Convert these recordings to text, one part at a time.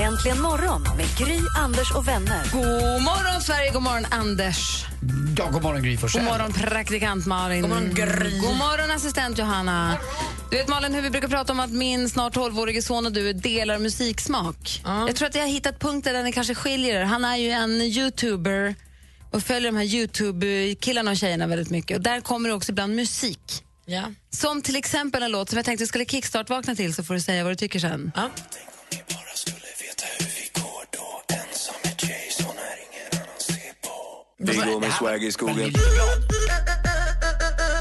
Äntligen morgon med Gry, Anders och vänner. God morgon, Sverige! God morgon, Anders. Ja, god morgon Gry Forssell. God morgon, praktikant Malin. God morgon, Gry. God morgon, assistent Johanna. Du vet Malin hur vi brukar prata om att min snart 12-årige son och du delar musiksmak. Jag tror att jag har hittat punkter där ni kanske skiljer er. Han är ju en youtuber och följer de här youtube-killarna och tjejerna väldigt mycket. Och där kommer det också ibland musik. Ja. Som till exempel en låt som jag tänkte vi skulle kickstart-vakna till så får du säga vad du tycker sen. Ja. Vi går med swag i skogen,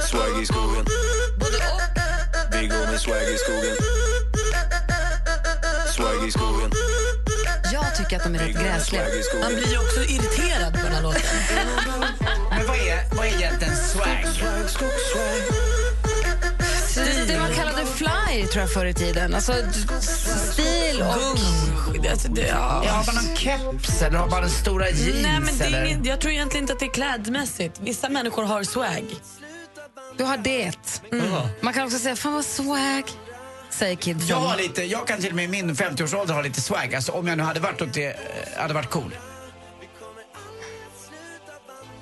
swag i skogen. Vi går med swag i skogen. Swag i skogen. Jag tycker att de är rätt gräsliga. Man blir ju också irriterad på den här låten. Men vad är, vad är egentligen swag? Det, det man kallade fly tror jag förr i tiden. Alltså stil och... Gung. Alltså, det, ja. Ja, har man någon keps eller har man en stora jeans? Nej, men det är eller? ingen, jag tror egentligen inte att det är klädmässigt. Vissa människor har swag. Du har det. Mm. Man kan också säga, fan vad swag, säger kidsen. jag, har lite, jag kan till och med i min 50-årsålder ha lite swag. Alltså, om jag nu hade varit åt det, eh, hade varit cool.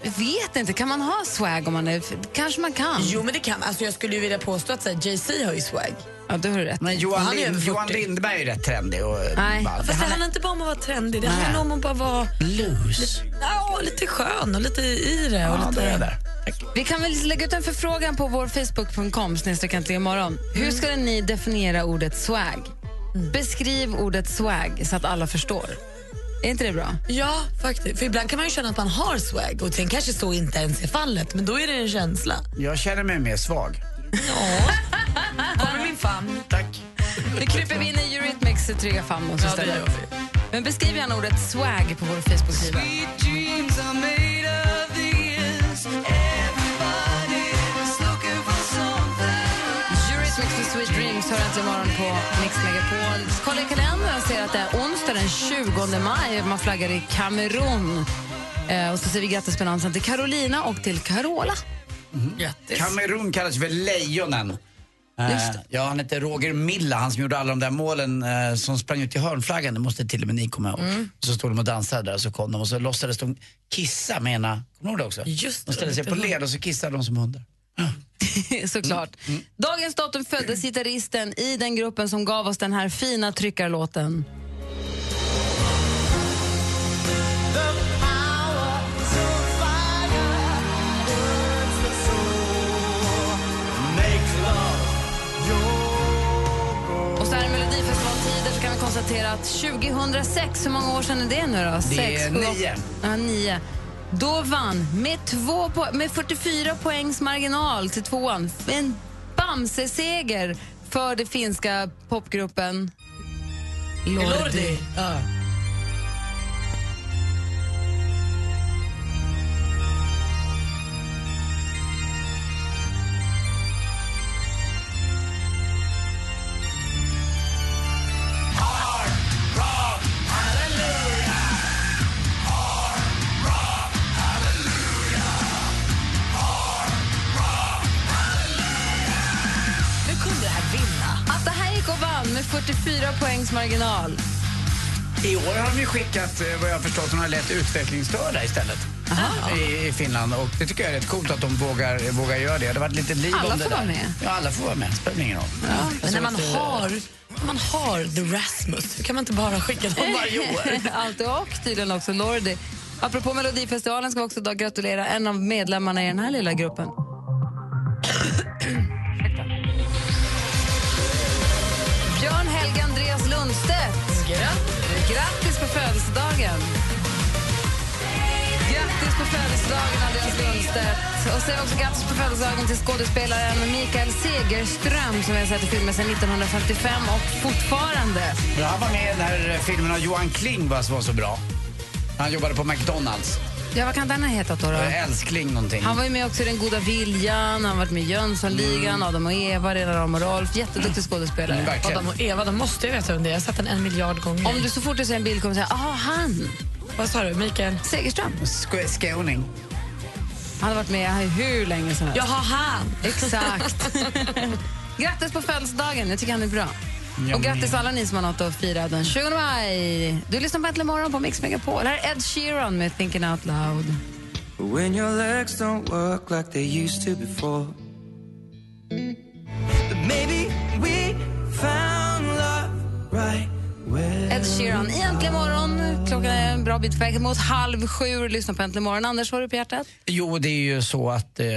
Vet inte, kan man ha swag om man är... Kanske man kan. Jo, men det kan Alltså, Jag skulle ju vilja påstå att så här, Jay-Z har ju swag. Ja, det har du rätt Men. Johan, Han är Lind, Johan 40. Lindberg är rätt trendig. Och, Nej. ball. Fast det Han handlar inte bara om att vara trendig. Det handlar om att bara vara loose. ja, lite skön och lite i det. Och Ja, lite... det är där. Vi kan väl lägga ut en förfrågan på vår facebook.com imorgon. Hur skulle ni definiera ordet swag? Beskriv ordet swag så att alla förstår. Är inte det bra? Ja, faktiskt. För ibland kan man ju känna att man har swag och sen kanske så inte ens är fallet. Men då är det en känsla. Jag känner mig mer svag. Kommer min famn. Tack. Nu kryper vi in i Eurythmics trygga famn hos Ja, det istället. gör vi. Men beskriv gärna ordet swag på vår Facebook-sida. Hör äntligen imorgon på Mix Megapol. Kolla i kalendern och ser att det är onsdag den 20 maj. Man flaggar i Kamerun. Eh, och så säger vi grattis på namnsdagen till Carolina och till Carola. Grattis. Kamerun kallas för Lejonen. Eh, Just det. Ja, han heter Roger Milla, han som gjorde alla de där målen eh, som sprang ut i hörnflaggan. Det måste till och med ni komma ihåg. Mm. Så stod de och dansade där och så kom de och så låtsades de kissa med ena, kommer du ihåg det också? Just de ställde sig på led och så kissade de som hundar. Såklart. Dagens datum föddes gitarristen i den gruppen som gav oss den här fina tryckarlåten. Konstatera att 2006, hur många år sedan är det nu då? Det Sex, är sju, nio. Ja, nio. Då vann med, två po- med 44 poängs marginal till tvåan en Bamse-seger för den finska popgruppen Lordi. Lordi. Ja. Med 44 poängs marginal. I år har de ju skickat, eh, vad jag har förstått, några lätt utvecklingsstörda istället. I, I Finland och det tycker jag är rätt coolt att de vågar, vågar göra det. Det har varit lite liv Alla om det får där. vara med. Ja, alla får vara med. Spelar ingen roll. Men när man har, man har The Rasmus, hur kan man inte bara skicka dem varje år? Allt och tydligen också Lordi. Apropå Melodifestivalen ska vi också idag gratulera en av medlemmarna i den här lilla gruppen. Födelsedagen, Andreas Lundstedt. Och säger också grattis på födelsedagen till skådespelaren Mikael Segerström som vi har sett i filmer sedan 1955 och fortfarande. Ja, han var med i den här filmen av Johan Kling va, som var så bra. Han jobbade på McDonalds. Ja, vad kan den ha hetat då? då? Älskling någonting. Han var ju med också i Den goda viljan, han har varit med i Jönssonligan, Adam och Eva, Rena Ram och Rolf. Jätteduktig skådespelare. Mm. Adam och Eva, de måste jag veta vem det. Jag har sett den en miljard gånger. Om du så fort du ser en bild kommer säga, aha, han, Vad sa du, Mikael? Segerström. Sk- Skåning. Han har varit med hur länge som helst. Jaha, han! Exakt. grattis på födelsedagen, jag tycker han är bra. Ja, och grattis alla ni som har något att fira den 20 maj. Du lyssnar på Äntligen morgon på Mix Megapol. Här är Ed Sheeran med Thinking Out Loud. When your legs don't work like they used to before. Maybe we found love right Ed Sheeran i Äntligen morgon. Klockan är en bra bit på väg mot halv sju. Lyssna på Äntligen morgon. Anders, vad har du på hjärtat? Jo, det är ju så att eh,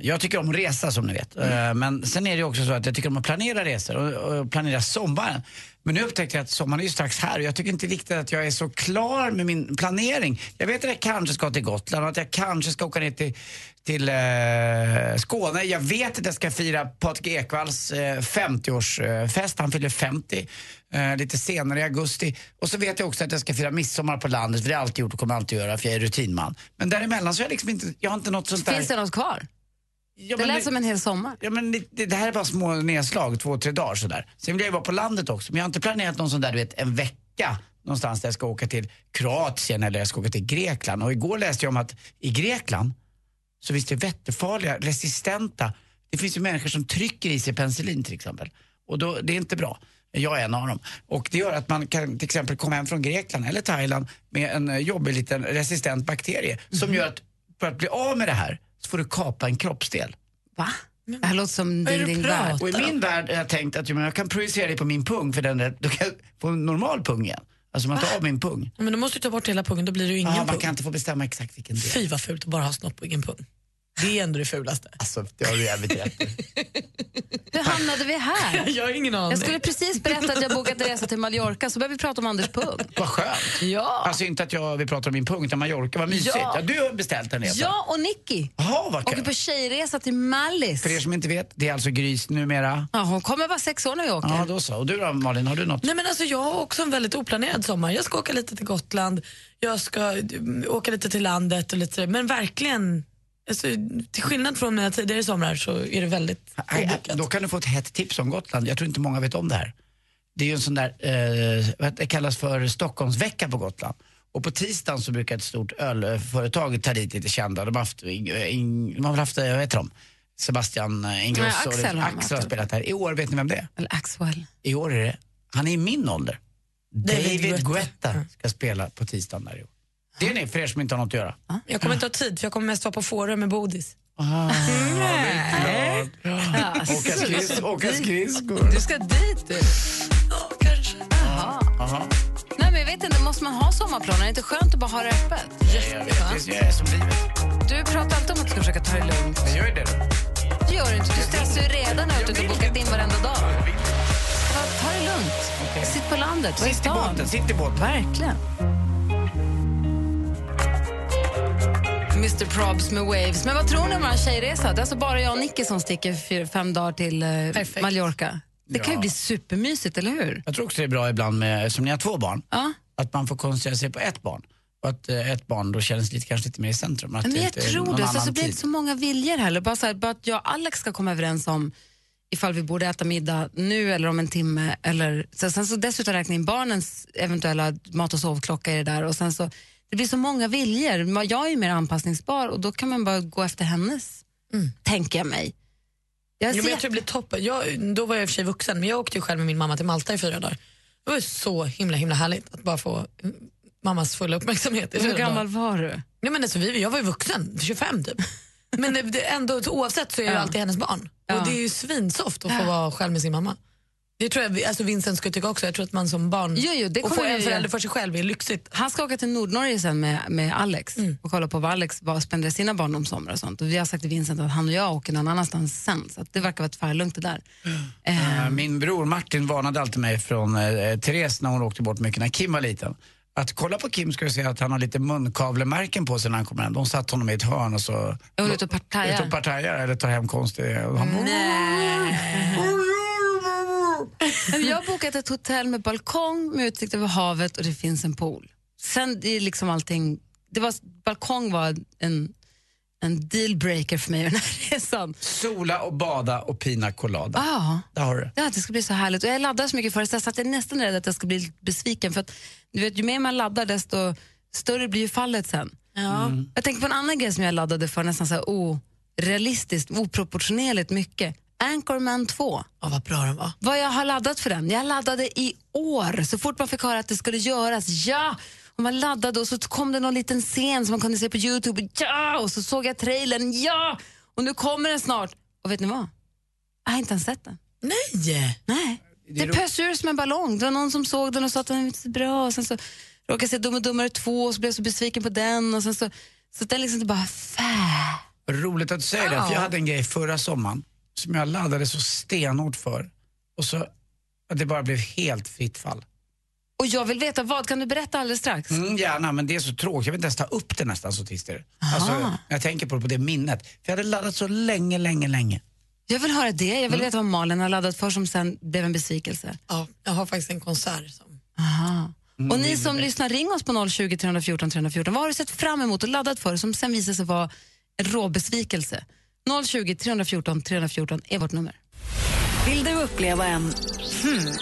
jag tycker om att resa som ni vet. Eh, men sen är det också så att jag tycker om att planera resor och, och planera sommaren. Men nu upptäckte jag att sommaren är ju strax här och jag tycker inte riktigt att jag är så klar med min planering. Jag vet att jag kanske ska till Gotland och att jag kanske ska åka ner till, till eh, Skåne. Jag vet att jag ska fira Patrik Ekwalls eh, 50-årsfest. Han fyller 50 eh, lite senare i augusti. Och så vet jag också att jag ska fira midsommar på landet, för det har jag alltid gjort och kommer alltid göra för jag är rutinman. Men däremellan så har jag liksom inte, jag har inte något sånt där... Finns det något kvar? Ja, Det lät som en hel sommar. Ja, men det, det, det här är bara små nedslag, två, tre dagar sådär. Sen vill jag ju vara på landet också, men jag har inte planerat någon sån där, du vet, en vecka någonstans där jag ska åka till Kroatien eller jag ska åka till Grekland. Och igår läste jag om att i Grekland så finns det vättefarliga, resistenta, det finns ju människor som trycker i sig penicillin till exempel. Och då, det är inte bra. Jag är en av dem. Och det gör att man kan till exempel komma hem från Grekland eller Thailand med en jobbig liten resistent bakterie som gör att för att bli av med det här så får du kapa en kroppsdel. Va? Det här låter som din, din värld. Och i min värld har jag tänkt att jag kan projicera det på min pung för den är, då kan jag få en normal pung igen. Alltså man tar av min pung. Men då måste du ta bort hela pungen, då blir det ju ingen man pung. kan inte få bestämma exakt vilken del. Fy vad fult att bara ha snopp och ingen pung. Det är ändå det fulaste. Alltså, det har du jävligt rätt. Hur hamnade vi här? Jag har ingen aning. Jag skulle precis berätta att jag bokat resa till Mallorca, så började vi prata om Anders pung. Vad skönt. Ja. Alltså inte att jag, vi pratar om min pung, utan Mallorca, vad mysigt. Ja. Ja. du har beställt en resa. Jag och Nicky Jaha, vad åker kul. på tjejresa till Mallis. För er som inte vet, det är alltså Grys numera. Ja, hon kommer vara sex år när vi åker. Ja, då så. Och du då Malin, har du något? Nej, men alltså, jag har också en väldigt oplanerad sommar. Jag ska åka lite till Gotland, jag ska mm, åka lite till landet och lite men verkligen Alltså, till skillnad från mina tidigare somrar så är det väldigt Nej, obokat. Då kan du få ett hett tips om Gotland. Jag tror inte många vet om det här. Det är ju en sån där, eh, vad det kallas för Stockholmsvecka på Gotland. Och på tisdagen så brukar ett stort ölföretag ta dit lite kända. De har haft, in, de har haft, eh, vad heter de? Sebastian eh, Ingrosso. Axel de Axel har spelat här. I år, vet ni vem det är? Eller Axwell. I år är det, han är i min ålder. David David. Guetta ska spela på tisdagen där i år. Det är ni för er som inte har något att göra. Jag kommer inte ha tid för jag kommer mest vara på Fårö med Bodis. Ah, Nej. Åka skris- Åka skridskor. Du ska dit du. Ja, kanske. Aha. Nej, men jag vet inte, måste man ha sommarplaner? Är det inte skönt att bara ha det öppet? Jag vet, det är som livet. Du pratar alltid om att du ska försöka ta det lugnt. Jag gör ju det då. Det gör du inte. Du stressar ju redan ut och du har bokat in varenda dag. Ta, ta det lugnt. Sitt på landet, var i Sitt i stan. båten, sitt i båten. Verkligen. Mr Probs med Waves. Men vad tror ni om en tjejresa? Det är alltså bara jag och Nicky som sticker fyra, fem dagar till eh, Perfekt. Mallorca. Det kan ju Ja. bli supermysigt, eller hur? Jag tror också det är bra ibland, med, som ni har två barn, Ja. att man får koncentrera sig på ett barn. Och att eh, ett barn då känns lite, kanske lite mer i centrum. Att Men jag inte är tror någon det. Så, annan så blir det tid. inte så många viljor heller. Bara, så här, bara att jag och Alex ska komma överens om ifall vi borde äta middag nu eller om en timme. Eller, så, sen så dessutom räkna in barnens eventuella mat och sovklocka i det där. Och sen så, det blir så många viljor. Jag är mer anpassningsbar och då kan man bara gå efter hennes, tänker jag mig. Jag Jo, men jag tror det blir toppen. Jag, då var jag i och för sig vuxen men jag åkte ju själv med min mamma till Malta i fyra dagar. Det var så himla himla härligt att bara få mm, mammas fulla uppmärksamhet Hur gammal var du? Nej, men alltså, vi, jag var ju vuxen, 25 typ. Men det, ändå, oavsett så är jag Ja. alltid hennes barn. Ja. Och det är ju svinsoft att få vara själv med sin mamma. Det tror jag alltså Vincent skulle tycka också. Jag tror att man som barn Jo, jo, det och få kommer en förälder för sig själv är lyxigt. Han ska åka till Nordnorge sen med, med Alex och kolla på vad Alex var, spenderar sina barndomssomrar och sånt. Och vi har sagt till Vincent att han och jag åker någon annanstans sen. Så att det verkar vara ett tvärlugnt det där. Eh, Eh, Min bror Martin varnade alltid mig från eh, Therese när hon åkte bort mycket när Kim var liten. Att kolla på Kim ska du se att han har lite munkavlemärken på sig när han kommer hem. De satt honom i ett hörn och så... Ute och partajar? Ute och partajar eller tar hem konstiga... och han- Jag har bokat ett hotell med balkong med utsikt över havet och det finns en pool. sen är liksom allting... Det var, balkong var en, en dealbreaker för mig den här resan. Sola och bada och pina colada. Ja. Där har du det. Ja, det ska bli så härligt. Och jag laddar så mycket för det så jag satt jag nästan rädd att jag ska bli besviken. För att, du vet, ju mer man laddar desto större blir ju fallet sen. Ja. Jag tänker på en annan grej som jag laddade för nästan så här orealistiskt, oproportionerligt mycket. Anchorman 2. Ja, vad bra den var. Vad jag har laddat för den? Jag laddade i år, så fort man fick höra att det skulle göras. Ja! Och man laddade och så kom det någon liten scen som man kunde se på Youtube. Ja! Och så såg jag trailern. Ja! Och nu kommer den snart. Och vet ni vad? Jag har inte ens sett den. Nej! Nej. Det pös ur som en ballong. Det var någon som såg den och sa att den var inte så bra. Och sen så råkade jag se Dum och Dummare 2 och så blev jag så besviken på den. Och sen så, så den liksom bara fä. Roligt att du säger det, Ja. för jag hade en grej förra sommaren som jag laddade så stenhårt för och så att det bara blev helt fritt fall. Och jag vill veta vad. Kan du berätta alldeles strax? Mm, gärna, men det är så tråkigt. Jag vill inte ens ta upp det nästan så det. Alltså, jag tänker på det, på det minnet. För jag hade laddat så länge, länge, länge. Jag vill höra det. Jag vill Mm. veta vad Malin har laddat för som sen blev en besvikelse. Ja, jag har faktiskt en konsert. Som... Aha. Och ni som lyssnar, ring oss på 020 314 314. Vad har du sett fram emot och laddat för som sen visar sig vara en råbesvikelse? 020 314 314 är vårt nummer. Vill du uppleva en hmm,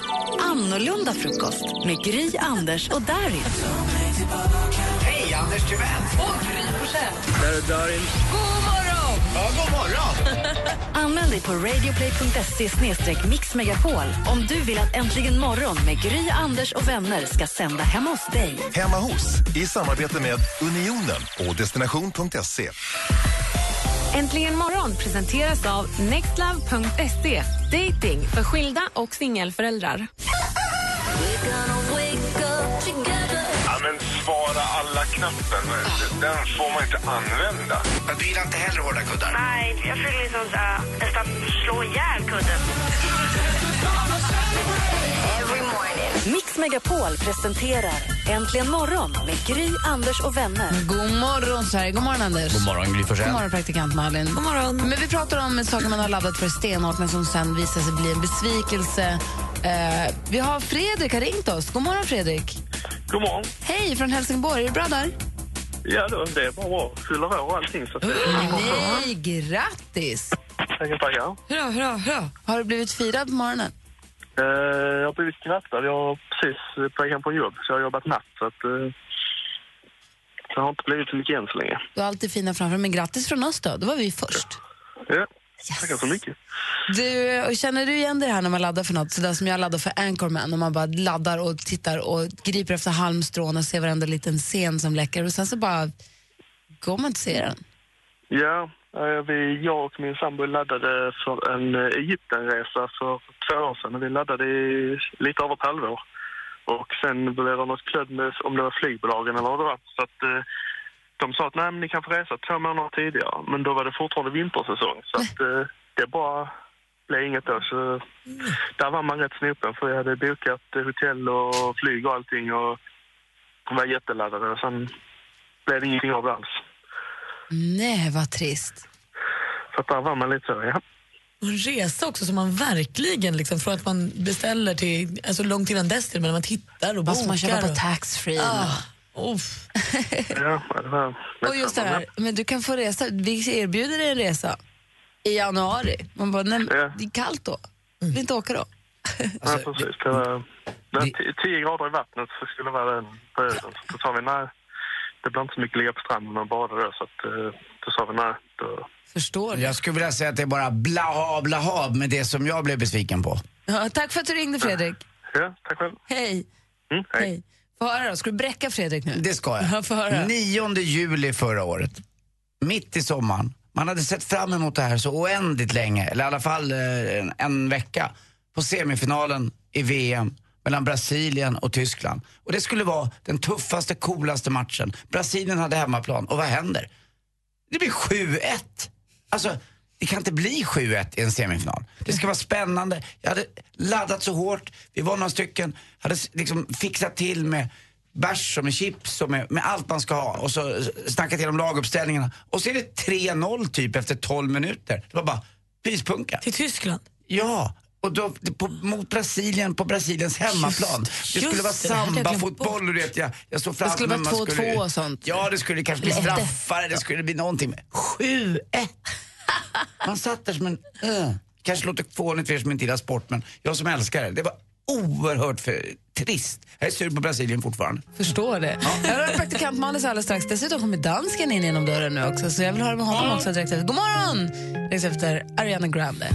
annorlunda frukost med Gry, Anders och Darin? Hej, Anders Timell! Där är Darin. God morgon! Ja, god morgon! Anmäl dig på radioplay.se mixmegapol om du vill att Äntligen morgon med Gry, Anders och vänner ska sända hemma hos dig. Hemma hos i samarbete med Unionen och destination.se. Äntligen morgon presenteras av nextlove.se. Dating för skilda och singelföräldrar. Ja, men svara alla-knappen, den får man inte använda. Du gillar inte heller hårda kuddar? Nej, jag vill liksom uh, nästan slå ihjäl kudden. Mix Megapol presenterar Äntligen morgon med Gry, Anders och vänner. God morgon, Sverige. God morgon, Anders. God morgon, Gry God Forssell. morgon, praktikant Malin. God morgon. Men vi pratar om saker man har laddat för stenhårt men som sen visar sig bli en besvikelse. Eh, vi har Fredrik har ringt oss. God morgon, Fredrik. God morgon. Hej, från Helsingborg. Är du bra där? Ja, då, det är bara bra. Fyller år och allting. Så det Nej, grattis! Tackar, tackar. Hurra, hurra, hurra. Har du blivit firad på morgonen? Eh, jag har blivit skrattad. Jag har precis på hem från jobb, så jag har jobbat natt. Så att, eh, det har inte blivit så mycket än så länge. Du har alltid fina framför men grattis från oss då. Då var vi först. Ja, tackar så mycket. Du, och känner du igen det här när man laddar för något? Sådär som jag laddar för Anchorman, när man bara laddar och tittar och griper efter halmstrån och ser varenda liten scen som läcker och sen så bara går man inte se den. Ja, vi, jag och min sambo laddade för en eh, Egyptenresa för två år sedan. Vi laddade i lite över ett halvår. Och sen blev det något klödd med om det var flygbolagen eller vad det var. Så att, eh, de sa att nej, men ni kan få resa två månader tidigare. Men då var det fortfarande vintersäsong. Så att, eh, det bara blev inget då. Så där var man rätt snopen för jag hade bokat eh, hotell och flyg och allting och var jätteladdade. Och sen blev det ingenting av det alls. Nej, vad trist. Så att där var man lite så, ja. Och en resa också som man verkligen, liksom, från att man beställer till, alltså långt innan dess till, men man hittar och Måste man köpa bokar. på och- taxfree? Ah, uff. Ja, det var Och just det här, men du kan få resa, vi erbjuder dig en resa i januari. Man bara, nej, Ja. det är kallt då. Vill inte åka då? ja, precis. Det var, det var ti- tio grader i vattnet så skulle det vara den perioden. Så då sa vi nej, det blir inte så mycket ligga på stranden och bada då. Så att, eh, då sa vi nej. Då, Förstår du? Jag skulle vilja säga att det är bara blaha blaha med det som jag blev besviken på. Ja, tack för att du ringde Fredrik. ja, tack själv. Hej. Mm, hej. Hej. Få höra då, ska du bräcka Fredrik nu? Det ska Ja, jag. höra. 9 juli förra året, mitt i sommaren. Man hade sett fram emot det här så oändligt länge, eller i alla fall eh, en, en vecka, på semifinalen i VM mellan Brasilien och Tyskland. Och det skulle vara den tuffaste, coolaste matchen. Brasilien hade hemmaplan, och vad händer? Det blir 7-1. Alltså, det kan inte bli 7-1 i en semifinal. Det ska vara spännande. Jag hade laddat så hårt. Vi var några stycken. Hade liksom fixat till med bärs och med chips och med, med allt man ska ha. Och så snackat igenom laguppställningarna. Och så är det 3-0 typ efter 12 minuter. Det var bara pyspunka. Till Tyskland? Ja, Och då, på, mot Brasilien, på Brasiliens hemmaplan. det skulle just vara det, jag glömt sambafotboll, du vet. Jag, jag såg fram Det skulle vara man 2-2 och sånt. Ja, det skulle kanske bli Eller 1-1. straffar, det skulle bli någonting. med 7-1! Man satt där som en... Uh. Kanske låter fånigt för er som inte gillar sport, men jag som älskar det. Det var oerhört för, trist. Jag är sur på Brasilien fortfarande. Förstår det. Jag har praktikant Malin alldeles strax. Dessutom kommer dansken in genom dörren nu också, så jag vill höra med honom också direkt efter. God morgon! Direkt efter Ariana Grande.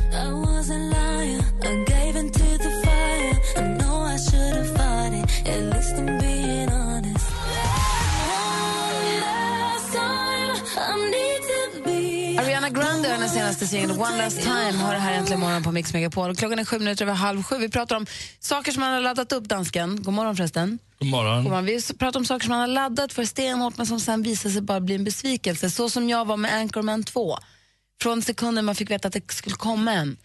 Ariana Grande har den senaste singeln One Last Time har det här äntligen morgon på Mix Megapol. Och Klockan är sju minuter över halv sju. Vi pratar om saker som man har laddat upp, dansken. God morgon förresten. God morgon. God morgon. Vi pratar om saker som man har laddat för stenhårt men som sen visar sig bara bli en besvikelse. Så som jag var med Anchorman 2. Från sekunden man fick veta att det skulle komma en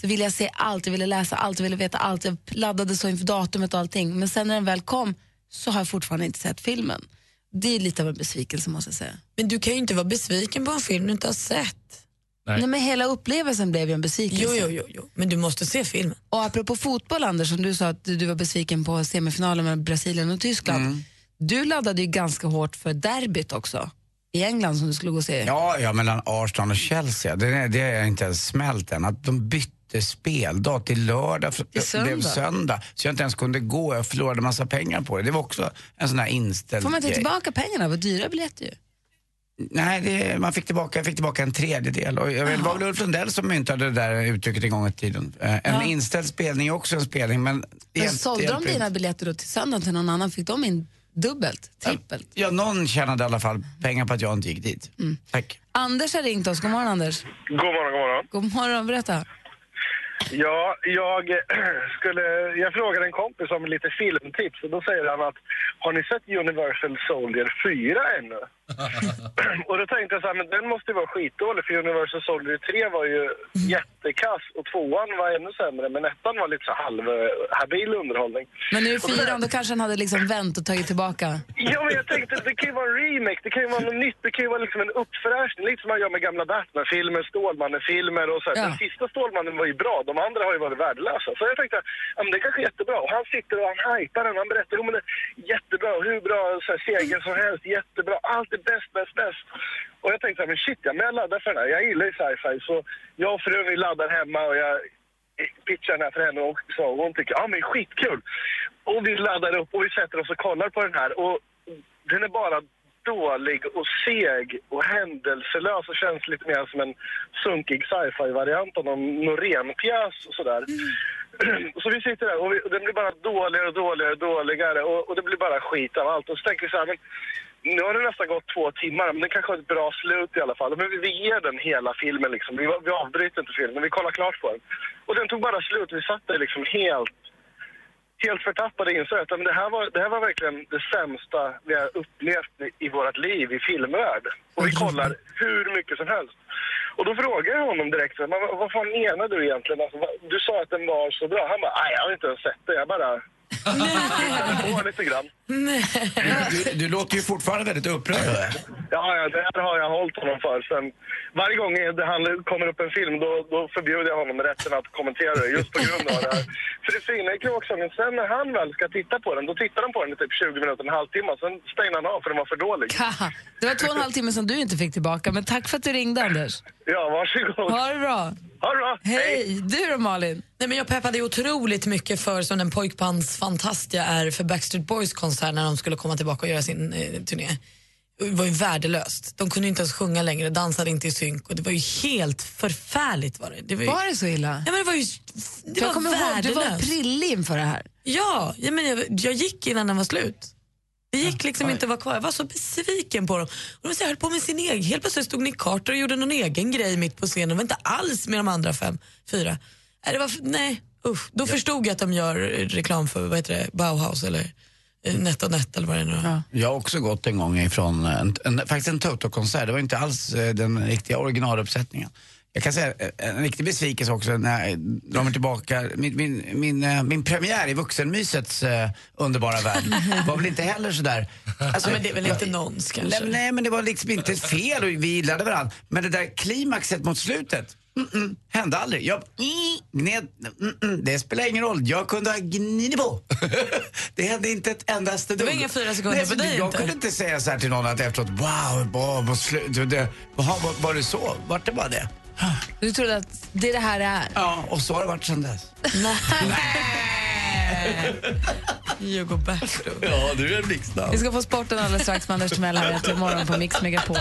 så ville jag se allt, jag ville läsa allt, jag ville veta allt. Jag laddade så inför datumet och allting. Men sen när den väl kom så har jag fortfarande inte sett filmen. Det är lite av en besvikelse måste jag säga. Men du kan ju inte vara besviken på en film du inte har sett. Nej. men hela upplevelsen blev ju en besvikelse. Jo, jo, jo, jo. men du måste se filmen. Och apropå fotboll, Anders, som du sa att du var besviken på semifinalen mellan Brasilien och Tyskland. Mm. Du laddade ju ganska hårt för derbyt också, i England som du skulle gå och se. Ja, ja mellan Arsenal och Chelsea. Det, det jag inte ens smält än. Att de bytte speldag till lördag. För, Till söndag. Blev söndag. Så jag inte ens kunde gå. Jag förlorade massa pengar på det. Det var också en sån här inställd Får man ta grej. tillbaka pengarna? Vad dyra biljetter ju. Nej, det, man fick tillbaka, jag fick tillbaka en tredjedel. Och jag vet, det var väl Ulf Lundell som myntade det där uttrycket en gång i tiden. Eh, En Ja. inställd spelning är också en spelning, men... Men hjälp- sålde de hjälper dina inte. biljetter då till söndagen till någon annan? Fick de in dubbelt, trippelt? Ja, någon tjänade i alla fall pengar på att jag inte gick dit. Mm. Tack. Anders har ringt oss. God morgon, Anders. God morgon, god morgon. God morgon, berätta. Ja, jag skulle... Jag frågade en kompis om lite filmtips och då säger han att har ni sett Universal Soldier 4 ännu? Och då tänkte jag så här, men den måste ju vara skitdålig för Universal Soldier 3 var ju jättekass och tvåan var ännu sämre men ettan var lite så halvhabil underhållning. Men nu fyran, då kanske han hade liksom vänt och tagit tillbaka. Ja, men jag tänkte det kan ju vara en remake, det kan ju vara något nytt, det kan ju vara liksom en uppfräschning, lite som man gör med gamla Batman-filmer, Stålmannen-filmer och så. här. Ja. Den sista Stålmannen var ju bra, de andra har ju varit värdelösa. Så jag tänkte, ja men det kanske är jättebra. Och han sitter och han hajpar den, han berättar, jo men det är jättebra, hur bra så här, seger som helst, jättebra, allt är bäst, bäst, bäst. Och jag tänkte så här, men shit, ja, men jag laddar för den här, jag gillar ju sci-fi, så jag och frun vi laddar hemma och jag pitchar den här för henne och så, och hon tycker, ja men skitkul. Och vi laddar upp och vi sätter oss och kollar på den här och den är bara dålig och seg och händelselös och känns lite mer som en sunkig sci-fi-variant av någon Norén-pjäs och sådär. Så vi sitter där och, vi, och den blir bara dåligare och dåligare och dåligare och, och det blir bara skit av allt. Och så tänker vi så här, men nu har det nästan gått två timmar, men den kanske har ett bra slut i alla fall. Men vi, vi ger den hela filmen liksom. Vi, vi avbryter inte filmen, vi kollar klart på den. Och den tog bara slut, vi satt där liksom helt helt förtappade och insåg att men det, här var, det här var verkligen det sämsta vi har upplevt i, i vårt liv i filmvärld. Och vi kollar hur mycket som helst. Och då frågade jag honom direkt, men vad, vad fan menar du egentligen? Alltså, vad, du sa att den var så bra. Han bara, nej jag har inte ens sett det, jag bara... på lite grann. Du, du låter ju fortfarande väldigt upprörd. Ja, ja, det här har jag hållit honom för. Sen, varje gång det han kommer upp en film då, då förbjuder jag honom rätten att kommentera det just på grund av det här. För det fina i kråksången, sen när han väl ska titta på den, då tittar han på den i typ 20 minuter, en halvtimme. Sen stänger han av för den var för dålig. Det var två och en halv timme som du inte fick tillbaka, men tack för att du ringde, Anders. Ja, varsågod. Ha det bra. Hej! Du då, Malin? Nej, men jag peppade otroligt mycket för som den pojkbandsfantast jag är för Backstreet Boys konsert när de skulle komma tillbaka och göra sin eh, turné. Det var ju värdelöst. De kunde inte ens sjunga längre, dansade inte i synk och det var ju helt förfärligt. Var det, det var, ju, Var det så illa? Ja, men det var ju det jag var kommer ihåg, du var värdelöst. prillig inför det här. Ja, jag, men jag, jag gick innan den var slut. Det gick liksom inte att vara kvar. Jag var så besviken på dem. Och de så höll på med sin egen. Helt plötsligt stod Nick Carter och gjorde någon egen grej mitt på scenen. Det var inte alls med de andra fem, fyra. Nej, det var, nej usch. Då förstod jag att de gör eh, reklam för vad heter det, Bauhaus eller eh, NetOnNet eller vad det är nu ja. Jag har också gått en gång ifrån en, en, faktiskt en Toto-konsert. Det var inte alls eh, den riktiga originaluppsättningen. Jag kan säga eh, en riktig besvikelse också när jag drar mig tillbaka. Min, min, min, eh, min premiär i Vuxenmysets eh, underbara värld var väl inte heller sådär... Alltså, men det är väl inte någons kanske? Nej, nej, men det var liksom inte fel och vi gillade varandra. Men det där klimaxet mot slutet, Mm-mm. Hände aldrig. Jag gned. Mm-mm. Det spelar ingen roll. Jag kunde ha gnidit på. det hände inte ett endaste Det var dugg. inga fyra sekunder Nej, på dig Jag inte. kunde inte säga så här till någon att efteråt, wow, wow, det, jaha, var, var det så? Vart det bara det? Du trodde att det är det här det är? Ja, och så har det varit sedan dess. Hugo Berto. Ja, du är blixtsnabb. Vi ska få sporten alldeles strax med Anders Timell här till morgon på Mix Megapol.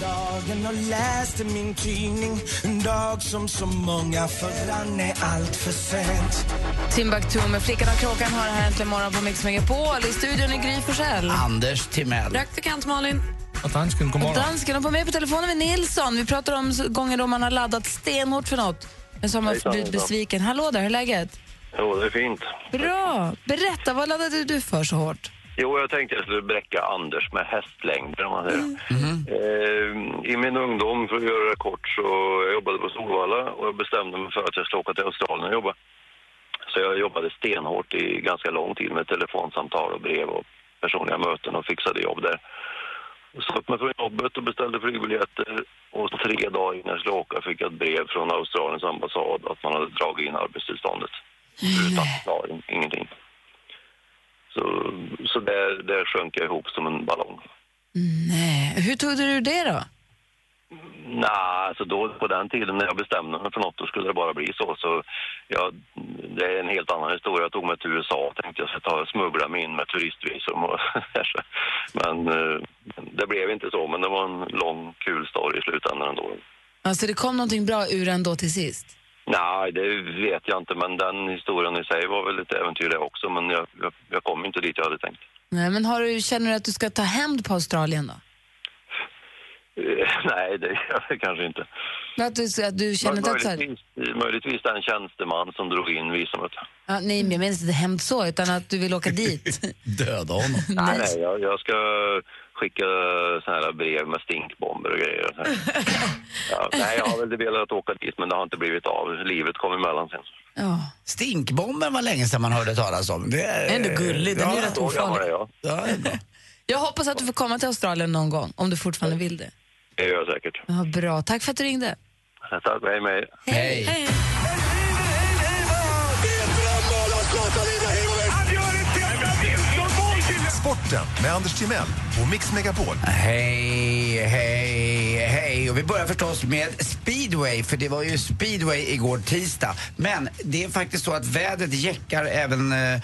dagen och läste min tidning En dag som så många förann är allt för sent Timbuktu med Flickan och kråkan har det här äntligen morgon på Mix Megapol. I studion är Gry Forssell. Anders Timell. Praktikant Malin. Och dansken, god Och dansken och på med på telefonen med Nilsson. Vi pratar om gånger då man har laddat stenhårt för något. Men så har man Hejsan, blivit hejsan. besviken. Hallå där, hur är läget? Jo, det är fint. Bra! Berätta, vad laddade du för så hårt? Jo, jag tänkte jag skulle bräcka Anders med hästlängder om man säger. Eh, I min ungdom, för att göra det kort, så jag jobbade på Solvalla och jag bestämde mig för att jag skulle åka till Australien och jobba. Så jag jobbade stenhårt i ganska lång tid med telefonsamtal och brev och personliga möten och fixade jobb där. Så upp mig från jobbet och beställde flygbiljetter och tre dagar innan jag skulle åka fick jag ett brev från Australiens ambassad att man hade dragit in arbetstillståndet. Utan förklaring, ingenting. Så, så där, där sjönk jag ihop som en ballong. Nej, hur tog du det då? Nej, alltså då på den tiden när jag bestämde mig för något då skulle det bara bli så. så jag, det är en helt annan historia. Jag tog mig till USA tänkte jag ta smuggla mig in med turistvisum. Och men eh, det blev inte så, men det var en lång kul story i slutändan ändå. Alltså det kom någonting bra ur ändå till sist. Nej, det vet jag inte, men den historien i sig var väl lite äventyr det också. Men jag, jag, jag kom inte dit jag hade tänkt. Nej, men har du, känner du att du ska ta hämnd på Australien då? Nej, det gör jag kanske inte. Att du, att du känner inte att... Möjligtvis, möjligtvis den tjänsteman som drog in visumet. Ja, nej, men jag menar inte hämnd så, utan att du vill åka dit. Döda honom. Nej, nej jag, jag ska skicka såna här brev med stinkbomber och grejer. och. Ja, nej, jag har väl velat åka dit, men det har inte blivit av. Livet kom emellan sen. Stinkbomben var länge sedan man hörde talas om. Det är Ändå gullig, den är ju rätt ofarlig. är jag. Ja, är bra. Jag hoppas att du får komma till Australien någon gång, om du fortfarande vill det. Det gör jag säkert. Ja, bra, tack för att du ringde. Tack, hej med er. Hej. Sporten med Anders Timell och Mix Megapol. Hej, hej, hej. Och vi börjar förstås med speedway, för det var ju speedway igår tisdag. Men det är faktiskt så att vädret jäckar även eh.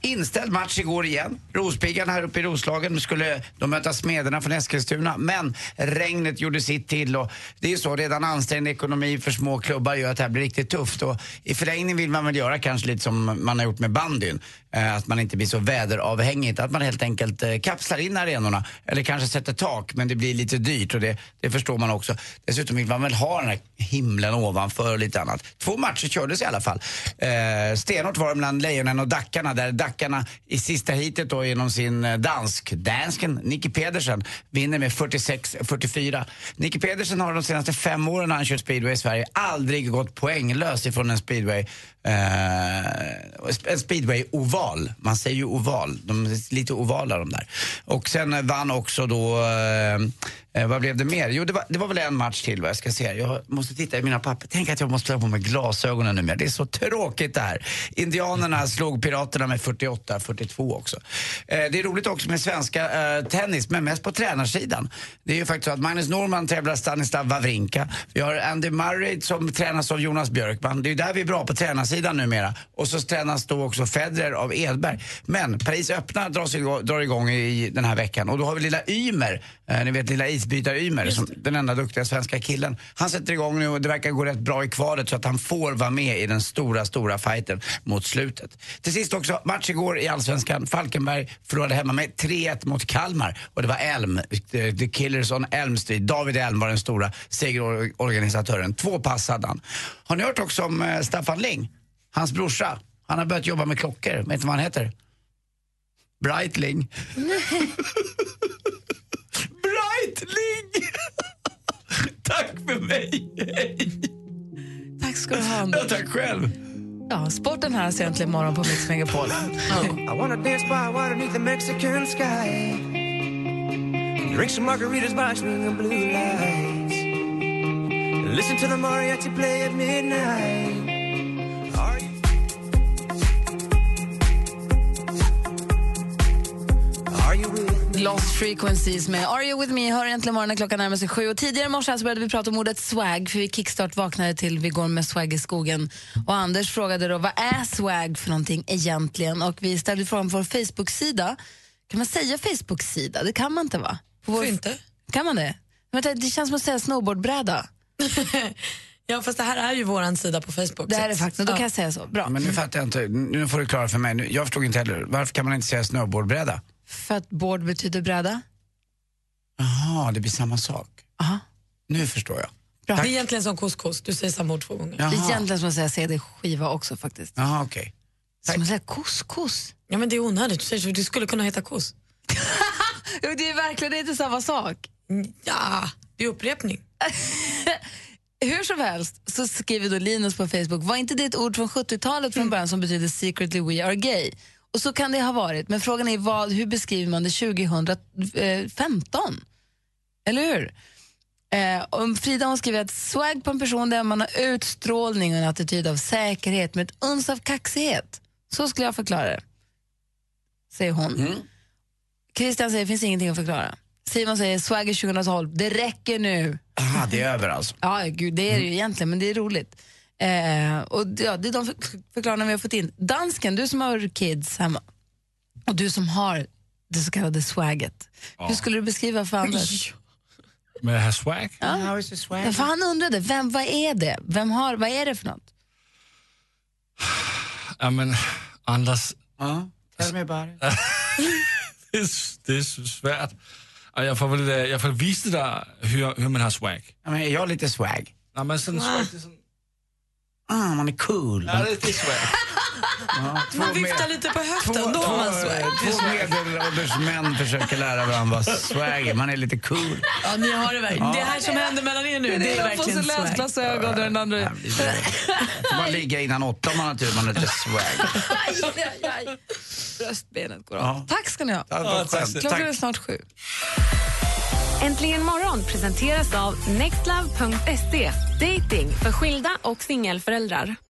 Inställd match igår igen. Rospiggarna här uppe i Roslagen skulle de möta Smederna från Eskilstuna. Men regnet gjorde sitt till och det är ju så, redan ansträngd ekonomi för små klubbar gör att det här blir riktigt tufft. Och I förlängningen vill man väl göra kanske lite som man har gjort med bandyn. Eh, att man inte blir så väderavhängigt. Att man helt enkelt eh, kapslar in arenorna. Eller kanske sätter tak, men det blir lite dyrt och det, det förstår man också. Dessutom vill man väl ha den här himlen ovanför och lite annat. Två matcher kördes i alla fall. Eh, stenhårt var det mellan Lejonen och Dackarna där Dackarna i sista heatet då genom sin eh, dansk, dansken Nicky Pedersen vinner med 46-44. Nicky Pedersen har de senaste fem åren när han kört speedway i Sverige aldrig gått poänglös ifrån en speedway. Eh, en speedway-oval. Man säger ju oval. De är lite ovala de där. Och sen vann också då, eh, eh, vad blev det mer? Jo, det var, det var väl en match till vad jag ska se. Jag måste titta i mina papper. Tänk att jag måste ha på mig glasögonen numera. Det är så tråkigt det här. Indianerna slog Piraterna med 48-42 också. Eh, det är roligt också med svenska eh, tennis, men mest på tränarsidan. Det är ju faktiskt så att Magnus Norman tävlar Stanislav Wawrinka. Vi har Andy Murray som tränas av Jonas Björkman. Det är ju där vi är bra på tränarsidan numera. Och så tränas då också Federer av Edberg. Men Paris öppna dras igång, drar igång i den här veckan och då har vi lilla Ymer, eh, ni vet lilla isbrytar-Ymer, den enda duktiga svenska killen. Han sätter igång nu och det verkar gå rätt bra i kvalet så att han får vara med i den stora, stora fighten mot slutet. Till sist också, match igår i Allsvenskan. Falkenberg förlorade hemma med 3-1 mot Kalmar och det var Elm, the, the Killers on Elm Street. David Elm var den stora segerorganisatören. Två pass hade han. Har ni hört också om eh, Staffan Ling? Hans brorsa. Han har börjat jobba med klockor. Vet ni vad han heter? Breitling. Breitling! Tack för mig. Hej. Tack ska du ha, Anders. Ja, tack själv. Ja, sporten här ser äntligen morgon på Mix Megapol. I wanna dance by water beneath the Mexican sky. Drink some margaritas by swinging blue lights. Listen to the mariachi play at midnight. Lost Frequencies med Are You With Me hör äntligen morgonen klockan närmar sig sju. Och tidigare i morse började vi prata om ordet swag för vi kickstart vaknade till Vi går med swag i skogen. Och Anders frågade då vad är swag för någonting egentligen? Och vi ställde frågan på vår Facebook-sida. Kan man säga Facebook-sida? Det kan man inte va? På vår... inte. Kan man det? Men det känns som att säga snowboardbräda. Ja, fast det här är ju våran sida på Facebook. Det så är faktiskt, då ja. kan jag säga så. Bra. Men nu fattar jag inte, nu får du klara för mig. Nu- Jag förstod inte heller, varför kan man inte säga snowboardbräda? För att board betyder bräda. Jaha, det blir samma sak. Aha. Nu förstår jag. Det är egentligen som couscous, du säger samma ord två gånger. Det är egentligen som att säga CD-skiva också faktiskt. Jaha, okej. Som att säga couscous. Ja, men det är onödigt, du säger det skulle kunna heta kos. Det är verkligen inte samma sak. Ja, det är upprepning. Hur som helst så skriver då Linus på Facebook, var inte det ett ord från 70-talet från början som betyder secretly we are gay? Och så kan det ha varit, men frågan är vad, hur beskriver man det 2015? Eller hur? Eh, och Frida hon skriver att swag på en person där man har utstrålning och en attityd av säkerhet med ett uns av kaxighet. Så skulle jag förklara det. Säger hon. Christian säger, det finns ingenting att förklara. Simon säger, swagger 2012, det räcker nu. Aha, det är över alltså. Ja, gud, det är det ju egentligen, men det är roligt. Eh, och det- ja, det är de för- förklaringar vi har fått in. Dansken, du som har kids hemma och du som har det så kallade swagget. Hur skulle du beskriva för Anders? Med att ha swag? Ja. Ja, för han undrade, vem, vad är det? Vem har, vad är det för något? Ja, men Anders... Ja, tell me about it. det, är, det är så svårt. Jag får väl, øh, jag får visa dig hur, hur man har swag. Ja, men är jag lite swag? Nej, men sådan swag, det är sådan... Ah, man är cool. Ja, det är swag. Man viftar lite på höften, då har man swag. Två medelålders män försöker lära varandra vad swag är. Man är lite cool. Ja, ni har det verkligen. Ja. Det här som händer mellan er nu, det är ena får verkligen så swag. läsglasögon och den andra... Får man ligga innan åtta om man har tur, man har lite swag. Aj, aj, aj. Bröstbenet går av. Ja. Tack ska ni ha. Ja. Klockan Tack. är snart sju. Äntligen morgon presenteras av nextlove.se. Dating för skilda och singelföräldrar.